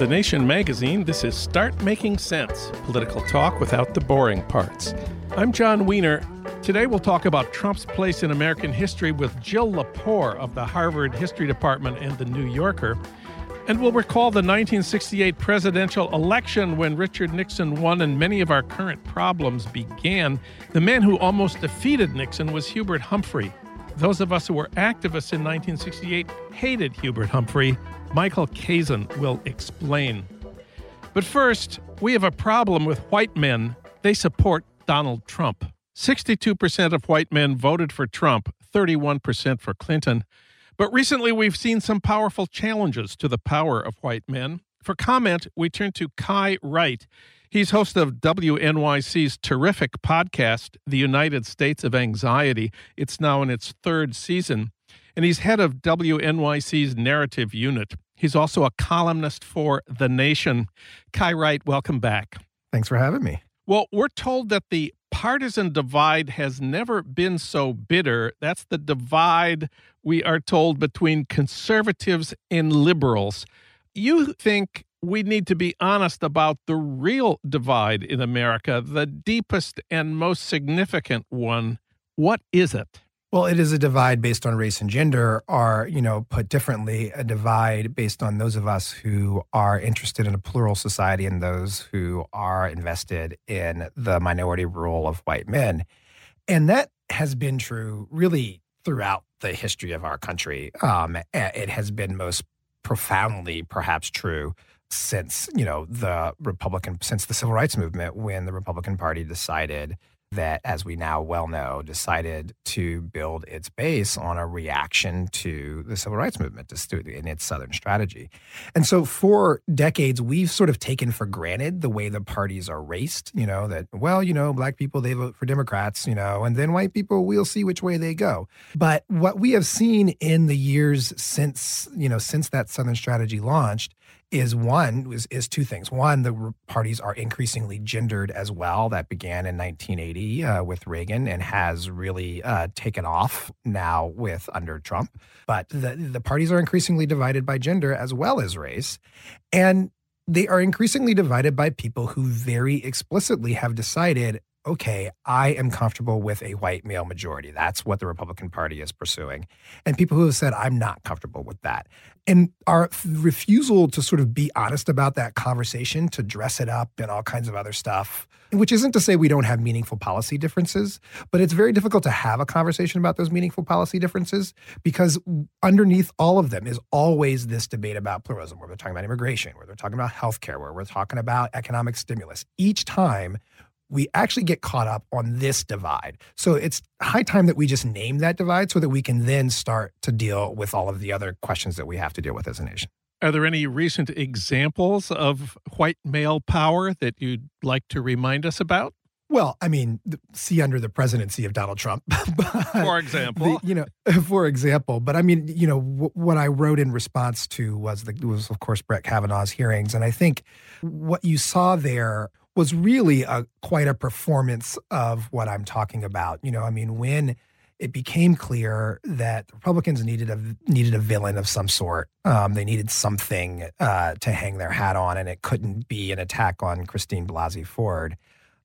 The Nation magazine, this is Start Making Sense political talk without the boring parts. I'm Jon Wiener. Today we'll talk about Trump's place in American history with Jill Lepore of the Harvard History Department and The New Yorker. And we'll recall the 1968 presidential election when Richard Nixon won and many of our current problems began. The man who almost defeated Nixon was Hubert Humphrey. Those of us who were activists in 1968 hated Hubert Humphrey. Michael Kazin will explain. But first, we have a problem with white men. They support Donald Trump. 62% of white men voted for Trump, 31% for Clinton. But recently, we've seen some powerful challenges to the power of white men. For comment, we turn to Kai Wright. He's host of WNYC's terrific podcast, The United States of Anxiety. It's now in its third season. And he's head of WNYC's narrative unit. He's also a columnist for The Nation. Kai Wright, welcome back. Thanks for having me. Well, we're told that the partisan divide has never been so bitter. That's the divide, we are told, between conservatives and liberals. You think we need to be honest about the real divide in America, the deepest and most significant one. What is it? Well, it is a divide based on race and gender, or, you know, put differently, a divide based on those of us who are interested in a plural society and those who are invested in the minority rule of white men. And that has been true really throughout the history of our country. Um, it has been most profoundly, perhaps, true since you know the Republican since the civil rights movement when the Republican Party decided that, as we now well know, decided to build its base on a reaction to the civil rights movement in its Southern strategy. And so, for decades, we've sort of taken for granted the way the parties are raced. You know, that, well, you know, black people, they vote for Democrats, you know, and then white people, we'll see which way they go. But what we have seen in the years since, you know, since that Southern strategy launched is one is, is two things. One, the parties are increasingly gendered as well. That began in 1980 uh, with Reagan and has really uh, taken off now with under Trump. But the the parties are increasingly divided by gender as well as race, and they are increasingly divided by people who very explicitly have decided okay, I am comfortable with a white male majority. That's what the Republican Party is pursuing. And people who have said, I'm not comfortable with that. And our refusal to sort of be honest about that conversation, to dress it up and all kinds of other stuff, which isn't to say we don't have meaningful policy differences, but it's very difficult to have a conversation about those meaningful policy differences because underneath all of them is always this debate about pluralism, where they're talking about immigration, where they're talking about healthcare, where we're talking about economic stimulus. Each time, we actually get caught up on this divide. So it's high time that we just name that divide so that we can then start to deal with all of the other questions that we have to deal with as a nation. Are there any recent examples of white male power that you'd like to remind us about? Well, I mean, see under the presidency of Donald Trump, for example, the, you know, for example. But I mean, you know, w- what I wrote in response to was the was of course Brett Kavanaugh's hearings, and I think what you saw there was really a quite a performance of what I'm talking about. You know, I mean, when it became clear that Republicans needed a needed a villain of some sort. Um, they needed something uh, to hang their hat on, and it couldn't be an attack on Christine Blasey Ford.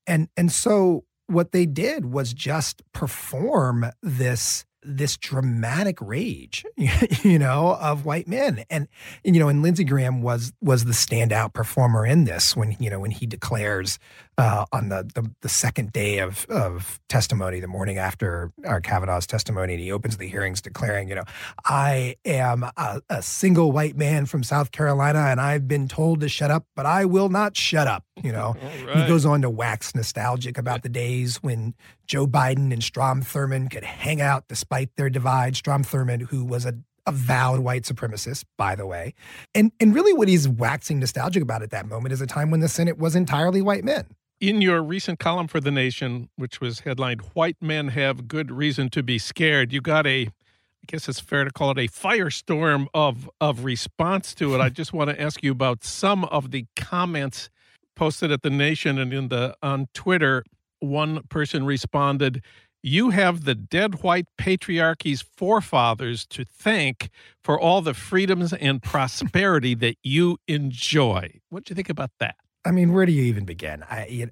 And and so what they did was just perform this this dramatic rage, you know, of white men. And, and, you know, and Lindsey Graham was was the standout performer in this when, you know, when he declares uh, on the, the, the second day of of testimony, the morning after our Kavanaugh's testimony, and he opens the hearings declaring, you know, I am a, a single white man from South Carolina, and I've been told to shut up, but I will not shut up. You know, right. he goes on to wax nostalgic about the days when Joe Biden and Strom Thurmond could hang out despite their divide. Strom Thurmond, who was a avowed white supremacist, by the way. And and really what he's waxing nostalgic about at that moment is a time when the Senate was entirely white men in your recent column for The Nation, which was headlined White Men Have Good Reason to Be Scared, you got a I guess it's fair to call it a firestorm of of response to it. I just want to ask you about some of the comments posted at the Nation and in the on Twitter. One person responded, "You have the dead white patriarchy's forefathers to thank for all the freedoms and prosperity that you enjoy." What do you think about that? I mean, where do you even begin? I,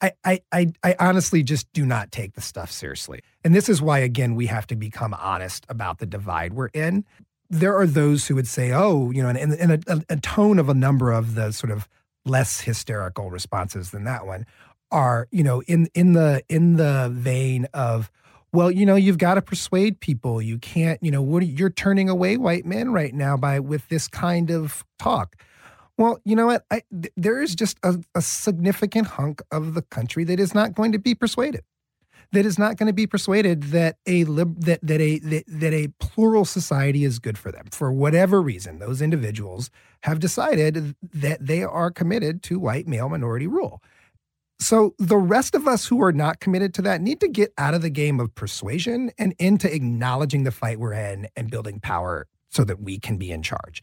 I, I, I, honestly just do not take the stuff seriously. And this is why, again, we have to become honest about the divide we're in. There are those who would say, oh, you know, and, in a, a, a tone of a number of the sort of less hysterical responses than that one are, you know, in in the in the vein of, well, you know, you've got to persuade people. You can't, you know, what you're turning away white men right now by with this kind of talk. Well, you know what? I, th- there is just a, a significant hunk of the country that is not going to be persuaded. That is not going to be persuaded that a lib- that that a that, that a plural society is good for them for whatever reason. Those individuals have decided that they are committed to white male minority rule. So the rest of us who are not committed to that need to get out of the game of persuasion and into acknowledging the fight we're in and building power so that we can be in charge.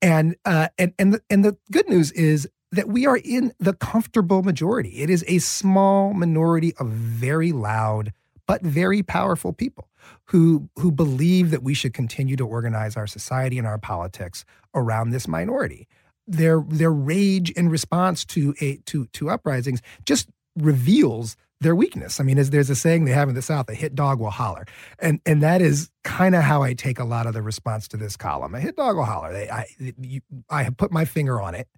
And uh, and and the, and the good news is that we are in the comfortable majority. It is a small minority of very loud but very powerful people who who believe that we should continue to organize our society and our politics around this minority. Their their rage in response to a to to uprisings just reveals their weakness. I mean, as there's a saying they have in the South, a hit dog will holler. And and that is kind of how I take a lot of the response to this column. A hit dog will holler. They, I, you, I have put my finger on it.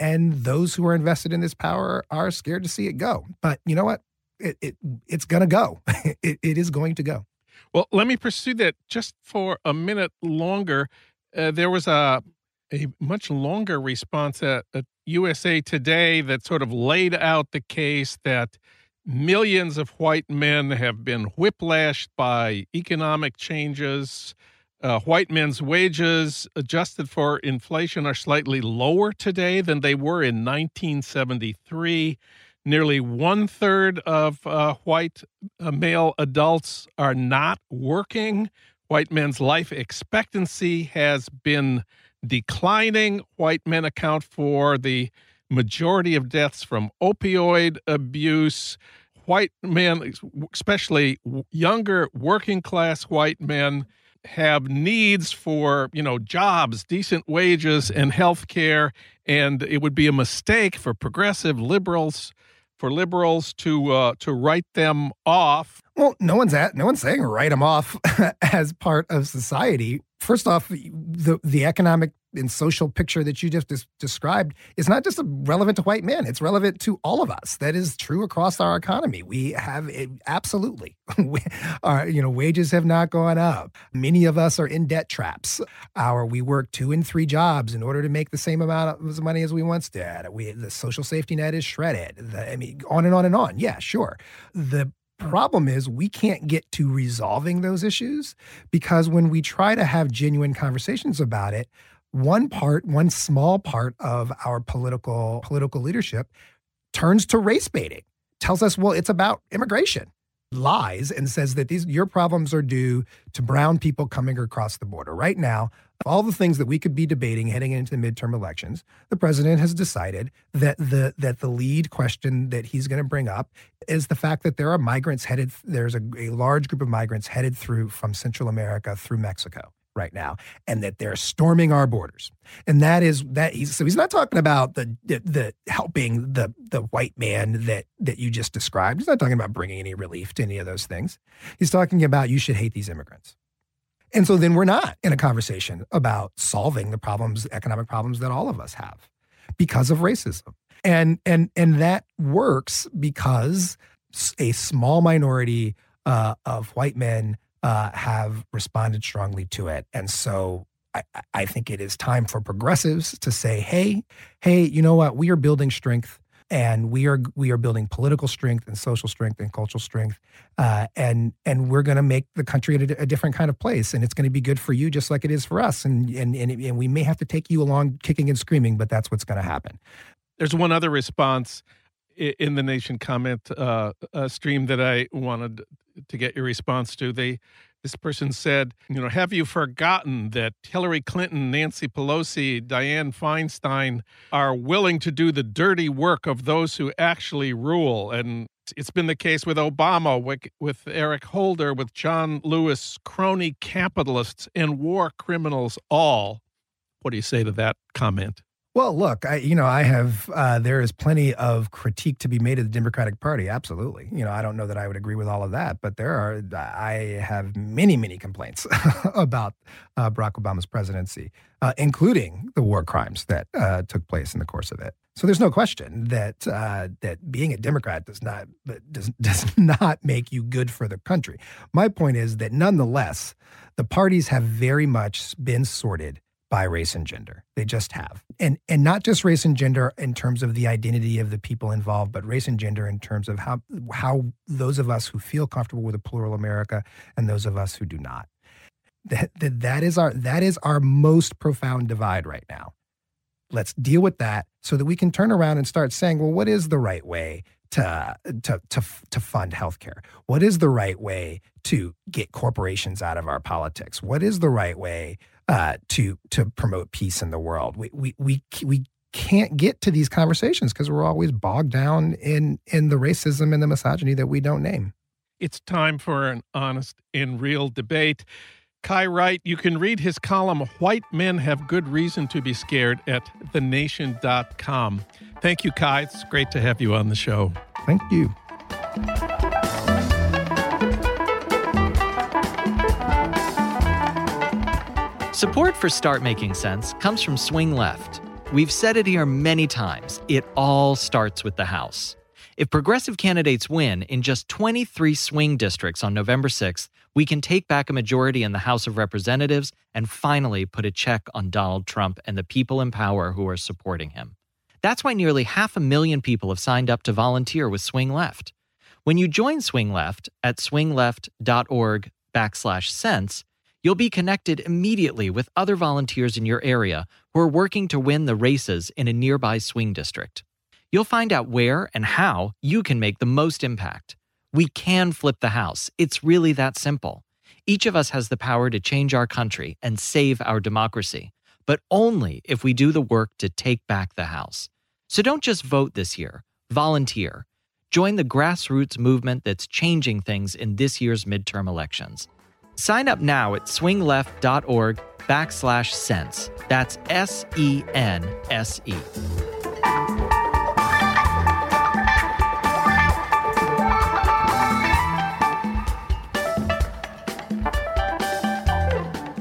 And those who are invested in this power are scared to see it go. But you know what? It, it it's going to go. it, it is going to go. Well, let me pursue that just for a minute longer. Uh, there was a a much longer response at, at USA Today that sort of laid out the case that Millions of white men have been whiplashed by economic changes. Uh, white men's wages, adjusted for inflation, are slightly lower today than they were in 1973. Nearly one third of uh, white uh, male adults are not working. White men's life expectancy has been declining. White men account for the majority of deaths from opioid abuse white men, especially younger working class white men, have needs for you know jobs, decent wages, and health care, and it would be a mistake for progressive liberals for liberals to uh, to write them off. Well, no one's at no one's saying write them off as part of society. First off, the the economic and social picture that you just des- described is not just relevant to white men; it's relevant to all of us. That is true across our economy. We have it, absolutely, we, our you know wages have not gone up. Many of us are in debt traps. Our we work two and three jobs in order to make the same amount of money as we once did. We the social safety net is shredded. The, I mean, on and on and on. Yeah, sure. The problem is we can't get to resolving those issues because when we try to have genuine conversations about it one part, one small part of our political political leadership turns to race baiting tells us, well, it's about immigration lies and says that these your problems are due to brown people coming across the border. Right now, all the things that we could be debating heading into the midterm elections, the president has decided that the that the lead question that he's going to bring up is the fact that there are migrants headed there's a, a large group of migrants headed through from Central America through Mexico right now and that they're storming our borders. And that is that he's so he's not talking about the, the the, helping the the white man that that you just described. He's not talking about bringing any relief to any of those things. He's talking about you should hate these immigrants and so then we're not in a conversation about solving the problems economic problems that all of us have because of racism and and and that works because a small minority uh, of white men uh, have responded strongly to it. And so I, I think it is time for progressives to say, hey, hey, you know what? We are building strength and we are we are building political strength and social strength and cultural strength, uh, and and we're going to make the country a, a, different kind of place, and it's going to be good for you just like it is for us, and and and, and we may have to take you along kicking and screaming, but that's what's going to happen. There's one other response in the nation comment uh, stream that I wanted to get your response to. They this person said, you know, have you forgotten that Hillary Clinton, Nancy Pelosi, Dianne Feinstein are willing to do the dirty work of those who actually rule? And it's been the case with Obama, with, with Eric Holder, with John Lewis, crony capitalists and war criminals all. What do you say to that comment? Well, look, I you know I have uh, there is plenty of critique to be made of the Democratic Party. Absolutely, you know I don't know that I would agree with all of that, but there are I have many many complaints about uh, Barack Obama's presidency, uh, including the war crimes that uh, took place in the course of it. So there's no question that uh, that being a Democrat does not does does not make you good for the country. My point is that nonetheless, the parties have very much been sorted by race and gender. They just have. And and not just race and gender in terms of the identity of the people involved, but race and gender in terms of how how those of us who feel comfortable with a plural America and those of us who do not. That, that, that is our that is our most profound divide right now. Let's deal with that so that we can turn around and start saying, well, what is the right way to to to to fund healthcare? What is the right way to get corporations out of our politics? What is the right way uh, to to promote peace in the world. We we we we can't get to these conversations because we're always bogged down in in the racism and the misogyny that we don't name. It's time for an honest and real debate. Kai Wright, you can read his column, White Men Have Good Reason to Be Scared, at thenation.com. Thank you, Kai. It's great to have you on the show. Thank you. Support for Start Making Sense comes from Swing Left. We've said it here many times it all starts with the House. If progressive candidates win in just 23 swing districts on November 6th, we can take back a majority in the House of Representatives and finally put a check on Donald Trump and the people in power who are supporting him. That's why nearly half a million people have signed up to volunteer with Swing Left. When you join Swing Left at swingleft.org backslash sense, You'll be connected immediately with other volunteers in your area who are working to win the races in a nearby swing district. You'll find out where and how you can make the most impact. We can flip the house. It's really that simple. Each of us has the power to change our country and save our democracy, but only if we do the work to take back the house. So don't just vote this year, volunteer. Join the grassroots movement that's changing things in this year's midterm elections. Sign up now at swingleft.org backslash sense. That's S E N S E.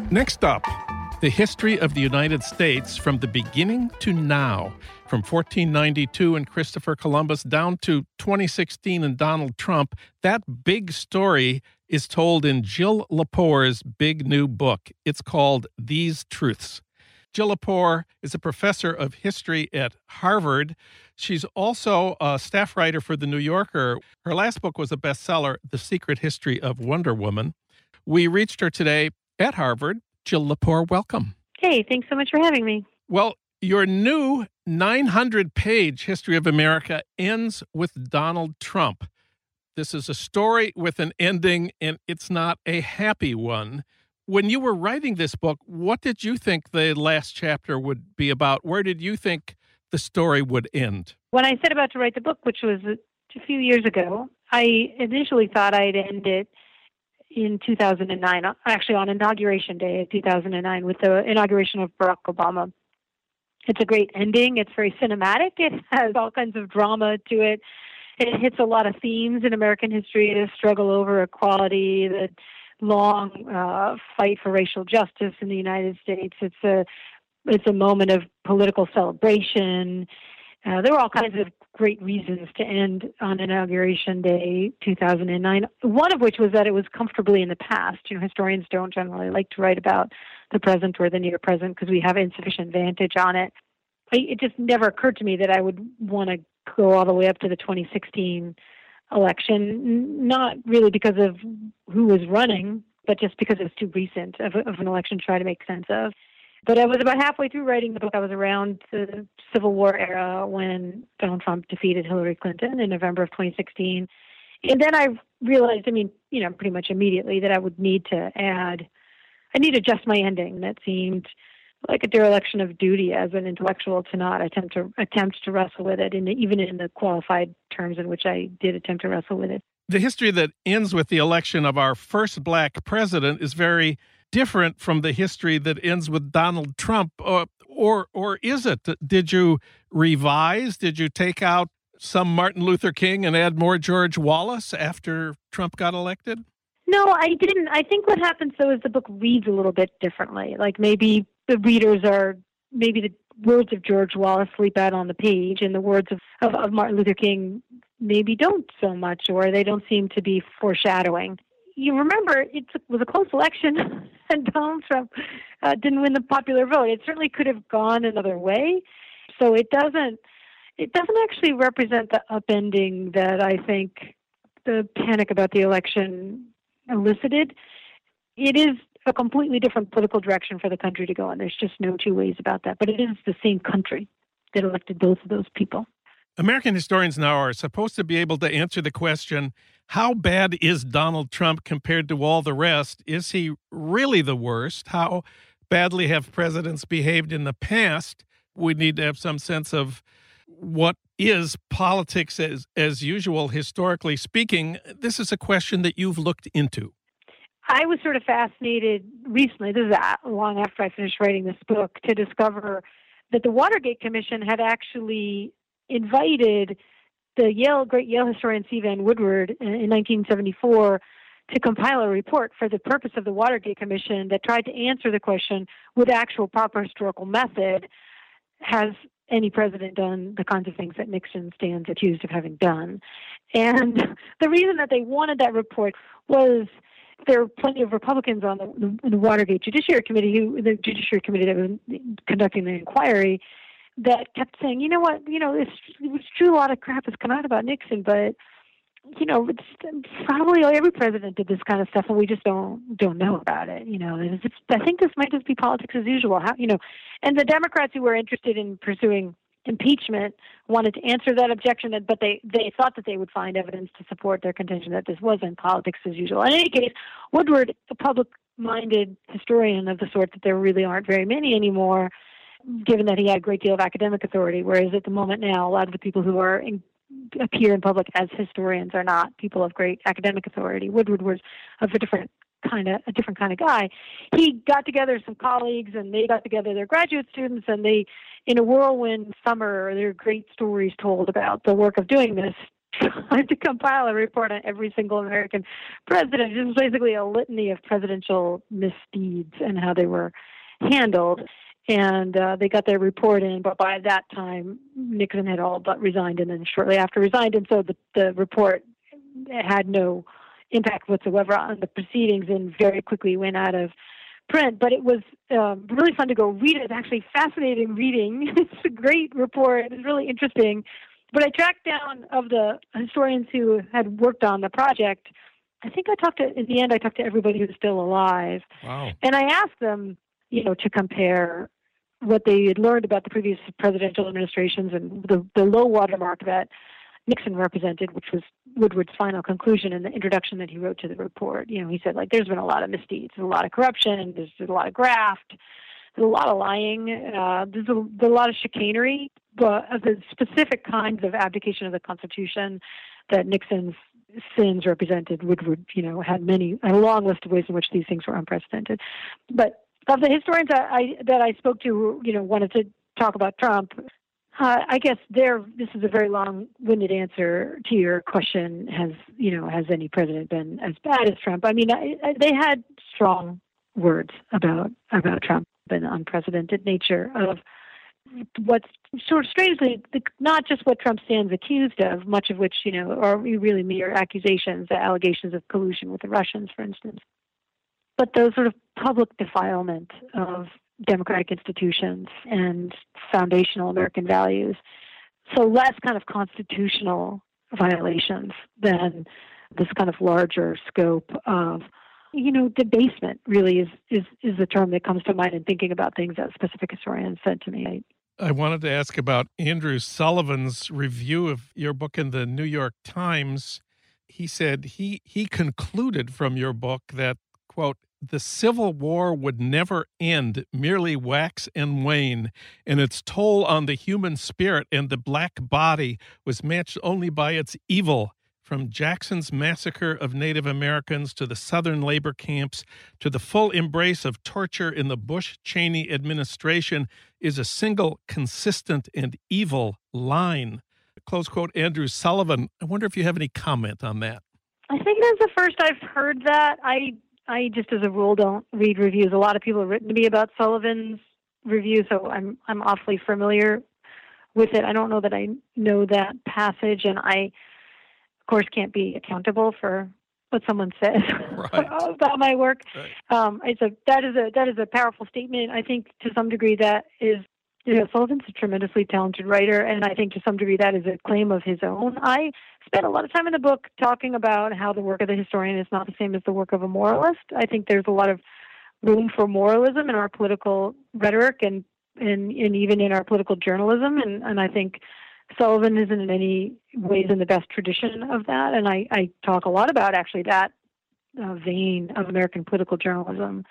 Next up, the history of the United States from the beginning to now, from 1492 and Christopher Columbus down to 2016 and Donald Trump. That big story is told in Jill Lepore's big new book. It's called These Truths. Jill Lepore is a professor of history at Harvard. She's also a staff writer for The New Yorker. Her last book was a bestseller, The Secret History of Wonder Woman. We reached her today at Harvard. Jill Lepore, welcome. Hey, thanks so much for having me. Well, Your new 900 page History of America ends with Donald Trump. This is a story with an ending, and it's not a happy one. When you were writing this book, what did you think the last chapter would be about? Where did you think the story would end? When I set about to write the book, which was a few years ago, I initially thought I'd end it in 2009, actually on inauguration day of 2009, with the inauguration of Barack Obama. It's a great ending. It's very cinematic. It has all kinds of drama to it. It hits a lot of themes in American history: the struggle over equality, the long uh, fight for racial justice in the United States. It's a it's a moment of political celebration. Uh, there were all kinds of great reasons to end on inauguration day 2009 one of which was that it was comfortably in the past you know historians don't generally like to write about the present or the near present because we have insufficient vantage on it I, it just never occurred to me that i would want to go all the way up to the 2016 election not really because of who was running but just because it's too recent of, of an election to try to make sense of but I was about halfway through writing the book. I was around the Civil War era when Donald Trump defeated Hillary Clinton in November of 2016. And then I realized, I mean, you know, pretty much immediately that I would need to add, I need to adjust my ending. That seemed like a dereliction of duty as an intellectual to not attempt to attempt to wrestle with it, in the, even in the qualified terms in which I did attempt to wrestle with it. The history that ends with the election of our first black president is very different from the history that ends with Donald Trump, or uh, or, or is it? Did you revise? Did you take out some Martin Luther King and add more George Wallace after Trump got elected? No, I didn't. I think what happens though is the book reads a little bit differently. Like maybe the readers are maybe the words of George Wallace sleep out on the page, and the words of, of, of Martin Luther King maybe don't so much, or they don't seem to be foreshadowing you remember it was a close election, and Donald Trump uh, didn't win the popular vote. It certainly could have gone another way. So it doesn't. It doesn't actually represent the upending that I think the panic about the election elicited. It is a completely different political direction for the country to go in. There's just no two ways about that. But it is the same country that elected both of those people. American historians now are supposed to be able to answer the question how bad is Donald Trump compared to all the rest? Is he really the worst? How badly have presidents behaved in the past? We need to have some sense of what is politics as, as usual, historically speaking. This is a question that you've looked into. I was sort of fascinated recently, this is uh, long after I finished writing this book, to discover that the Watergate Commission had actually invited the Yale great Yale historian C. Vann Woodward uh, in, in 1974 to compile a report for the purpose of the Watergate Commission that tried to answer the question with actual proper historical method has any president done the kinds of things that Nixon stands accused of having done. And the reason that they wanted that report was there were plenty of Republicans on the, the Watergate Judiciary Committee, who the Judiciary Committee that was conducting the inquiry, that kept saying, you know what, you know, it's, it's true a lot of crap has come out about Nixon, but you know, it's probably every president did this kind of stuff, and we just don't don't know about it. You know, it's, I think this might just be politics as usual. How you know, and the Democrats who were interested in pursuing impeachment wanted to answer that objection, but they they thought that they would find evidence to support their contention that this wasn't politics as usual. In any case, Woodward, a public-minded historian of the sort that there really aren't very many anymore, given that he had a great deal of academic authority, whereas at the moment now, a lot of the people who are in, appear in public as historians are not people of great academic authority. Woodward was of a different kind of a different kind of guy. He got together some colleagues and they got together their graduate students and they, in a whirlwind summer, there are great stories told about the work of doing this. To compile a report on every single American president. It was basically a litany of presidential misdeeds and how they were handled and uh, they got their report in. But by that time, Nixon had all but resigned, and then shortly after resigned, and so the the report had no impact whatsoever on the proceedings, and very quickly went out of print. But it was um, really fun to go read it. It's actually fascinating reading. it's a great report. It's really interesting. But I tracked down of the historians who had worked on the project. I think I talked to in the end. I talked to everybody who's still alive. Wow. And I asked them, you know, to compare what they had learned about the previous presidential administrations and the, the low watermark that Nixon represented, which was Woodward's final conclusion in the introduction that he wrote to the report. You know, he said like there's been a lot of misdeeds, a lot of corruption, there's, a lot of graft, there's a lot of lying, uh, there's, a, there's a lot of chicanery, but of the specific kinds of abdication of the Constitution that Nixon's sins represented, Woodward, you know, had many a long list of ways in which these things were unprecedented. But of the historians that I that I spoke to, you know, wanted to talk about Trump. Uh, I guess there. This is a very long-winded answer to your question. Has you know has any president been as bad as Trump? I mean, I, I, they had strong words about about Trump and unprecedented nature of what's sort of strangely the, not just what Trump stands accused of, much of which you know are really mere accusations, allegations of collusion with the Russians, for instance, but those sort of public defilement of democratic institutions and foundational American values. So less kind of constitutional violations than this kind of larger scope of you know debasement really is is is the term that comes to mind in thinking about things that specific historians said to me I wanted to ask about Andrew Sullivan's review of your book in the New York Times. He said he he concluded from your book that quote the Civil War would never end, merely wax and wane, and its toll on the human spirit and the black body was matched only by its evil. From Jackson's massacre of Native Americans to the Southern labor camps to the full embrace of torture in the Bush Cheney administration is a single consistent and evil line. Close quote, Andrew Sullivan. I wonder if you have any comment on that. I think that's the first I've heard that. I I just as a rule don't read reviews. A lot of people have written to me about Sullivan's review, so I'm I'm awfully familiar with it. I don't know that I know that passage and I of course, can't be accountable for what someone says right. about my work. Right. Um, it's a that is a that is a powerful statement. I think to some degree that is you know Sullivan's a tremendously talented writer, and I think to some degree that is a claim of his own. I spent a lot of time in the book talking about how the work of the historian is not the same as the work of a moralist. I think there's a lot of room for moralism in our political rhetoric and and, and even in our political journalism, and and I think Sullivan isn't in any ways in the best tradition of that, and I, I talk a lot about actually that uh, vein of American political journalism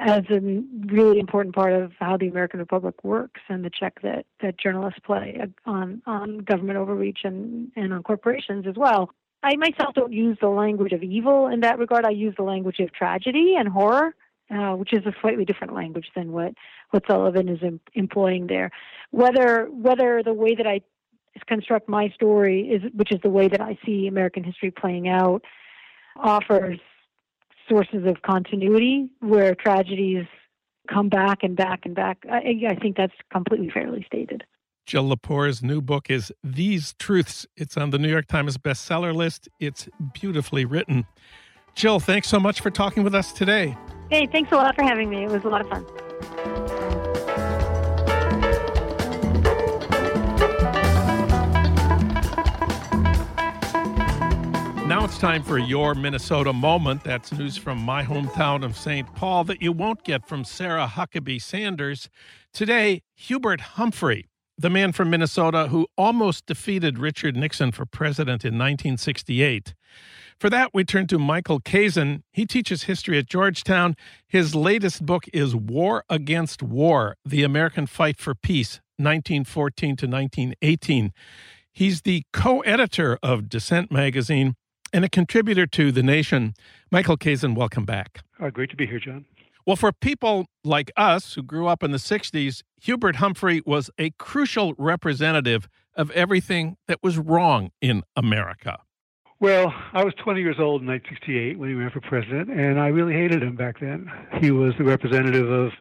as a really important part of how the American Republic works and the check that, that journalists play on on government overreach and, and on corporations as well. I myself don't use the language of evil in that regard. I use the language of tragedy and horror, uh, which is a slightly different language than what, what Sullivan is em- employing there. Whether whether the way that I construct my story is which is the way that I see American history playing out offers sources of continuity where tragedies come back and back and back. I, I think that's completely fairly stated. Jill Lepore's new book is These Truths. It's on the New York Times bestseller list. It's beautifully written. Jill, thanks so much for talking with us today. Hey, thanks a lot for having me. It was a lot of fun. Time for your Minnesota moment. That's news from my hometown of St. Paul that you won't get from Sarah Huckabee Sanders. Today, Hubert Humphrey, the man from Minnesota who almost defeated Richard Nixon for president in 1968. For that, we turn to Michael Kazin. He teaches history at Georgetown. His latest book is War Against War The American Fight for Peace, 1914 to 1918. He's the co editor of Dissent magazine and a contributor to The Nation. Michael Kazin, welcome back. Uh, great to be here, Jon. Well, for people like us who grew up in the 60s, Hubert Humphrey was a crucial representative of everything that was wrong in America. Well, I was 20 years old in 1968 when he ran for president, and I really hated him back then. He was the representative of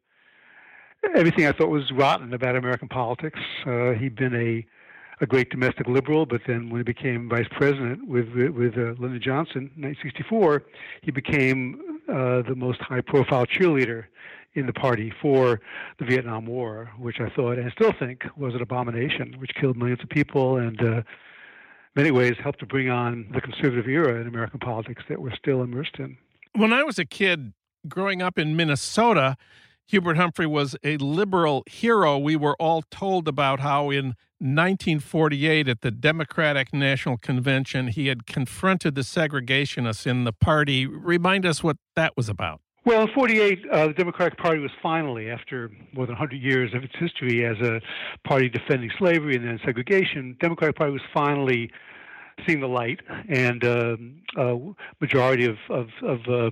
everything I thought was rotten about American politics. Uh, he'd been a a great domestic liberal, but then when he became vice president with with uh, Lyndon Johnson in 1964, he became uh, the most high-profile cheerleader in the party for the Vietnam War, which I thought and still think was an abomination, which killed millions of people and. Uh, many ways helped to bring on the conservative era in American politics that we're still immersed in. When I was a kid growing up in Minnesota, Hubert Humphrey was a liberal hero. We were all told about how in 1948 at the Democratic National Convention he had confronted the segregationists in the party. Remind us what that was about. Well, in 48, uh, the Democratic Party was finally, after more than 100 years of its history as a party defending slavery and then segregation, Democratic Party was finally seeing the light, and uh, a majority of, of, of uh,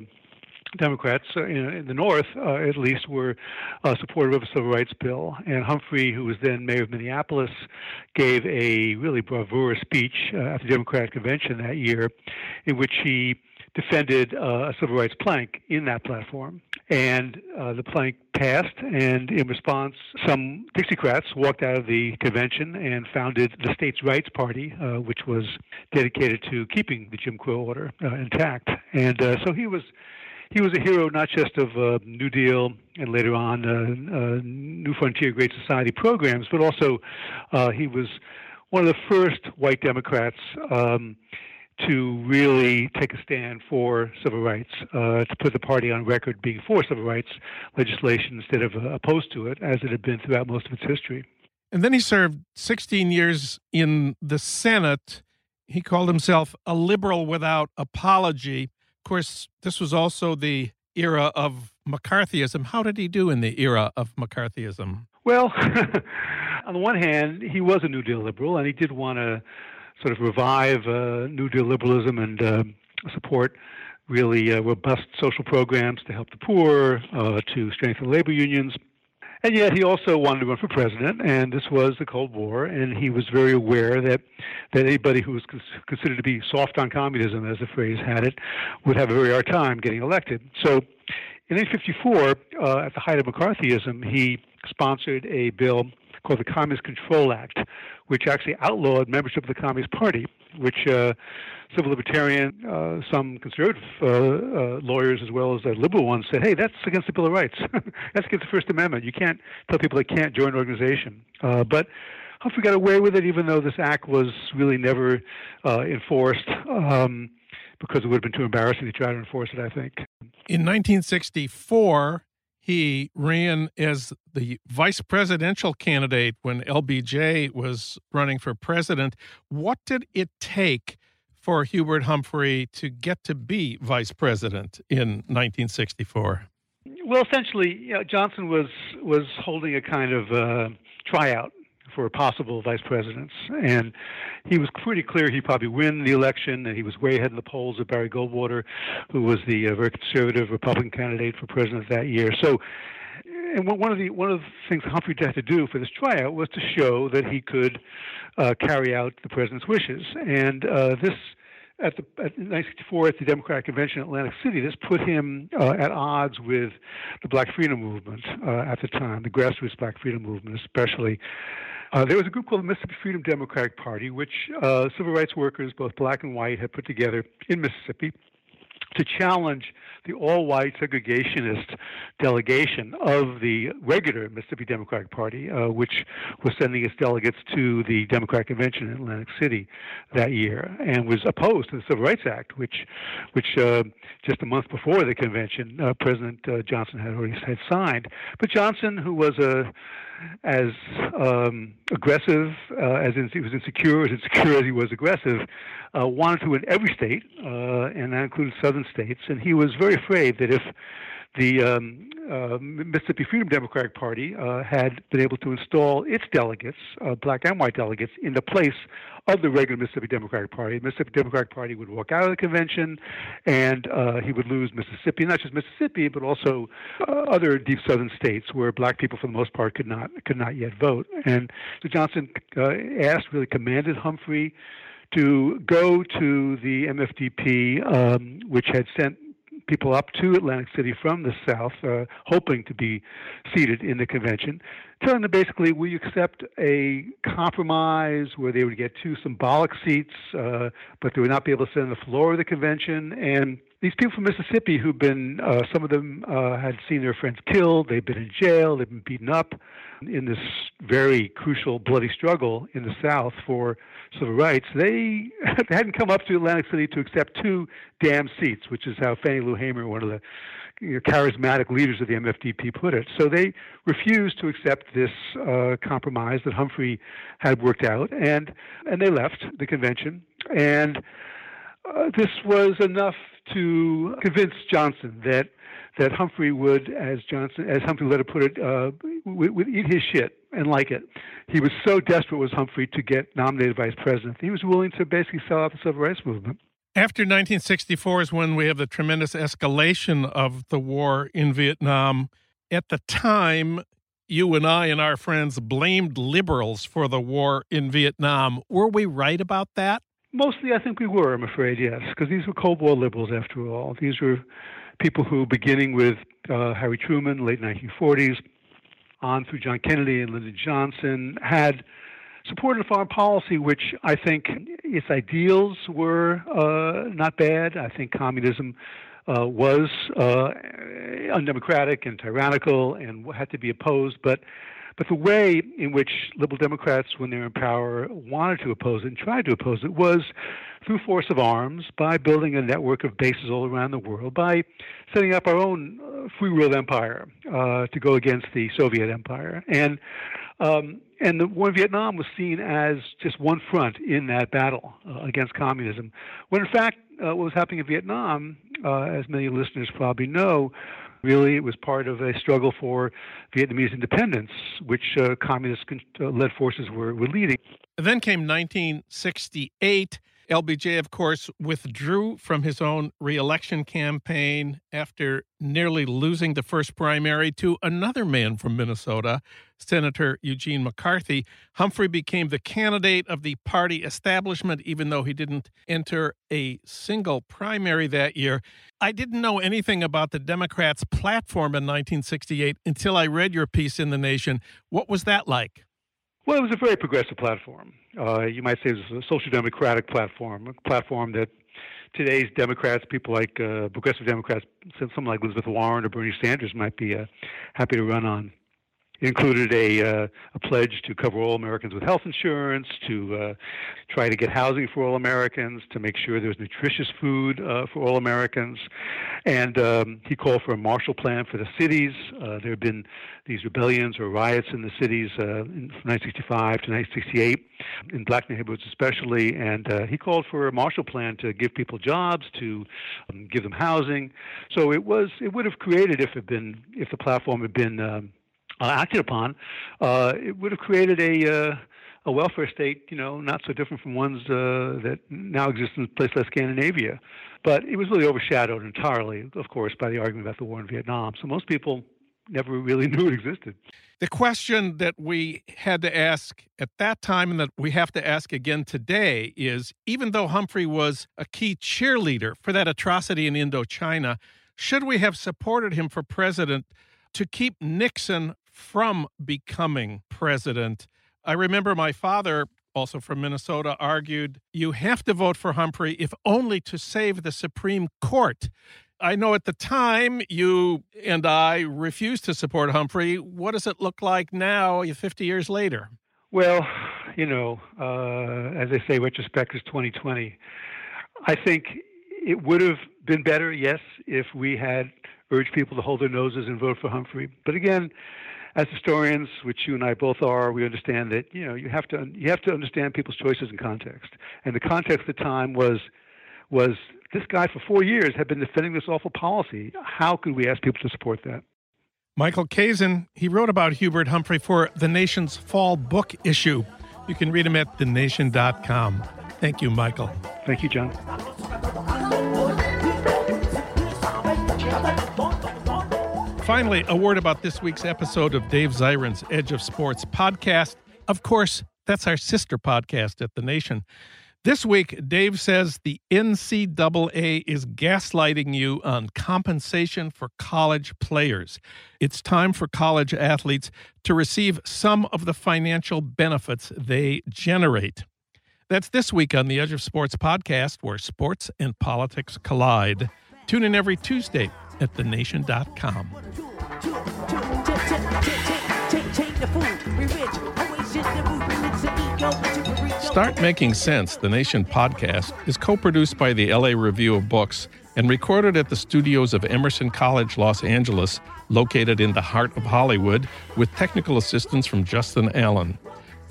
Democrats uh, in, in, the North, uh, at least, were uh, supportive of a civil rights bill. And Humphrey, who was then mayor of Minneapolis, gave a really bravura speech uh, at the Democratic convention that year, in which he defended uh, a civil rights plank in that platform. And the plank passed, and in response, some Dixiecrats walked out of the convention and founded the States' Rights Party, which was dedicated to keeping the Jim Crow order intact. And so he was. He was a hero not just of uh, New Deal and later on New Frontier Great Society programs, but also he was one of the first white Democrats um, to really take a stand for civil rights, uh, to put the party on record being for civil rights legislation instead of uh, opposed to it, as it had been throughout most of its history. And then he served 16 years in the Senate. He called himself a liberal without apology. Course, this was also the era of McCarthyism. How did he do in the era of McCarthyism? Well, on the one hand, he was a New Deal liberal, and he did want to sort of revive uh, New Deal liberalism and uh, support really uh, robust social programs to help the poor, uh, to strengthen labor unions. And yet he also wanted to run for president, and this was the Cold War, and he was very aware that, that anybody who was considered to be soft on communism, as the phrase had it, would have a very hard time getting elected. So in 1954, uh, at the height of McCarthyism, he sponsored a bill called the Communist Control Act, which actually outlawed membership of the Communist Party, which uh, civil libertarian, uh, some conservative uh, uh lawyers as well as liberal ones said, hey, that's against the Bill of Rights. that's against the First Amendment. You can't tell people they can't join an organization. Uh, but Humphrey got away with it, even though this act was really never uh, enforced. Um, because it would have been too embarrassing to try to enforce it, I think. In 1964, he ran as the vice presidential candidate when LBJ was running for president. What did it take for Hubert Humphrey to get to be vice president in 1964? Well, essentially, you know, Johnson was was holding a kind of uh, tryout for possible vice presidents. And he was pretty clear he'd probably win the election, and he was way ahead in the polls of Barry Goldwater, who was the uh, very conservative Republican candidate for president that year. So, and one of the one of the things Humphrey had to do for this tryout was to show that he could uh, carry out the president's wishes, and uh, this at the at 1964 at the Democratic Convention in Atlantic City. This put him uh, at odds with the Black Freedom Movement uh, at the time, the grassroots Black Freedom Movement, especially. Uh, there was a group called the Mississippi Freedom Democratic Party, which uh, civil rights workers, both black and white, had put together in Mississippi to challenge the all-white segregationist delegation of the regular Mississippi Democratic Party, uh, which was sending its delegates to the Democratic Convention in Atlantic City that year, and was opposed to the Civil Rights Act, which, which uh, just a month before the convention, uh, President uh, Johnson had already had signed. But Johnson, who was a as um, aggressive uh, as in, he was insecure, as insecure as he was aggressive, uh, wanted to win every state, uh, and that included southern states. And he was very afraid that if the um, uh, Mississippi Freedom Democratic Party uh, had been able to install its delegates, uh, black and white delegates, in the place of the regular Mississippi Democratic Party. The Mississippi Democratic Party would walk out of the convention, and uh, he would lose Mississippi, not just Mississippi, but also uh, other deep southern states where black people, for the most part, could not could not yet vote. And so Johnson uh, asked, really commanded Humphrey to go to the MFDP, um, which had sent people up to Atlantic City from the South, uh, hoping to be seated in the convention, telling them basically, will you accept a compromise where they would get two symbolic seats, uh, but they would not be able to sit on the floor of the convention? And these people from Mississippi who've been, uh, some of them uh, had seen their friends killed, they've been in jail, they've been beaten up in this very crucial bloody struggle in the South for civil rights. They, they hadn't come up to Atlantic City to accept two damn seats, which is how Fannie Lou Hamer, one of the you know, charismatic leaders of the MFDP, put it. So they refused to accept this uh, compromise that Humphrey had worked out, and and they left the convention. And uh, this was enough to convince Johnson that that Humphrey would, as Johnson, as Humphrey later put it, uh, would, would, eat his shit and like it. He was so desperate was Humphrey to get nominated vice president. He was willing to basically sell out the civil rights movement. After 1964 is when we have the tremendous escalation of the war in Vietnam. At the time, you and I and our friends blamed liberals for the war in Vietnam. Were we right about that? Mostly, I think we were, I'm afraid, yes, because these were Cold War liberals after all. These were people who, beginning with uh, Harry Truman, late 1940s, on through John Kennedy and Lyndon Johnson, had supported foreign policy, which I think its ideals were uh, not bad. I think communism uh, was uh, undemocratic and tyrannical and had to be opposed, but but the way in which liberal Democrats, when they were in power, wanted to oppose it and tried to oppose it was through force of arms, by building a network of bases all around the world, by setting up our own uh, free world empire uh, to go against the Soviet empire. And um, and the war in Vietnam was seen as just one front in that battle uh, against communism, when in fact, uh, what was happening in Vietnam, uh, as many listeners probably know, Really, it was part of a struggle for Vietnamese independence, which uh, communist uh, led forces were, were leading. Then came 1968 LBJ, of course, withdrew from his own reelection campaign after nearly losing the first primary to another man from Minnesota, Senator Eugene McCarthy. Humphrey became the candidate of the party establishment, even though he didn't enter a single primary that year. I didn't know anything about the Democrats' platform in 1968 until I read your piece in The Nation. What was that like? Well, it was a very progressive platform. Uh, you might say it was a social democratic platform, a platform that today's Democrats, people like uh, progressive Democrats, someone like Elizabeth Warren or Bernie Sanders, might be uh, happy to run on. It included a, uh, a pledge to cover all Americans with health insurance, to uh, try to get housing for all Americans, to make sure there was nutritious food uh, for all Americans. And um, he called for a Marshall Plan for the cities. Uh, there have been these rebellions or riots in the cities uh, in 1965 to 1968, in black neighborhoods especially. And uh, he called for a Marshall Plan to give people jobs, to um, give them housing. So it was it would have created if it been if the platform had been um, acted upon, uh, it would have created a uh, a welfare state, you know, not so different from ones uh, that now exist in places like Scandinavia. But it was really overshadowed entirely, of course, by the argument about the war in Vietnam. So most people never really knew it existed. The question that we had to ask at that time and that we have to ask again today is even though Humphrey was a key cheerleader for that atrocity in Indochina, should we have supported him for president to keep Nixon from becoming president. I remember my father, also from Minnesota, argued you have to vote for Humphrey if only to save the Supreme Court. I know at the time you and I refused to support Humphrey. What does it look like now, 50 years later? Well, you know, uh, as they say, retrospect is 2020. I think it would have been better, yes, if we had urged people to hold their noses and vote for Humphrey. But again, as historians, which you and I both are, we understand that you know you have to you have to understand people's choices in context. And the context at the time was was this guy for four years had been defending this awful policy. How could we ask people to support that? Michael Kazin, he wrote about Hubert Humphrey for the Nation's fall book issue. You can read him at thenation.com. Thank you, Michael. Thank you, Jon. Finally, a word about this week's episode of Dave Zirin's Edge of Sports podcast. Of course, that's our sister podcast at The Nation. This week, Dave says the NCAA is gaslighting you on compensation for college players. It's time for college athletes to receive some of the financial benefits they generate. That's this week on the Edge of Sports podcast, where sports and politics collide. Tune in every Tuesday at thenation.com. Start Making Sense, the Nation podcast, is co produced by the LA Review of Books and recorded at the studios of Emerson College, Los Angeles, located in the heart of Hollywood, with technical assistance from Justin Allen.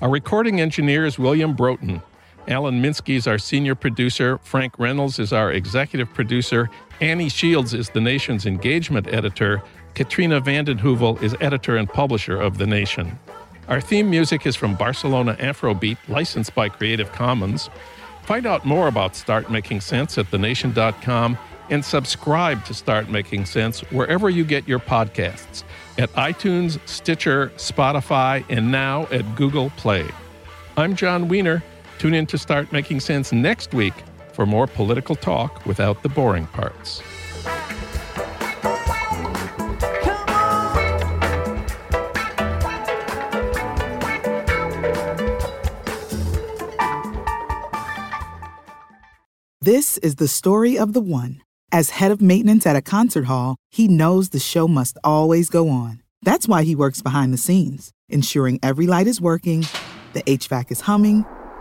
Our recording engineer is William Broughton. Alan Minsky is our senior producer. Frank Reynolds is our executive producer. Annie Shields is the Nation's engagement editor. Katrina vanden Heuvel is editor and publisher of The Nation. Our theme music is from Barcelona Afrobeat, licensed by Creative Commons. Find out more about Start Making Sense at thenation.com and subscribe to Start Making Sense wherever you get your podcasts at iTunes, Stitcher, Spotify, and now at Google Play. I'm Jon Wiener. Tune in to Start Making Sense next week for more political talk without the boring parts. This is the story of the one. As head of maintenance at a concert hall, he knows the show must always go on. That's why he works behind the scenes, ensuring every light is working, the HVAC is humming,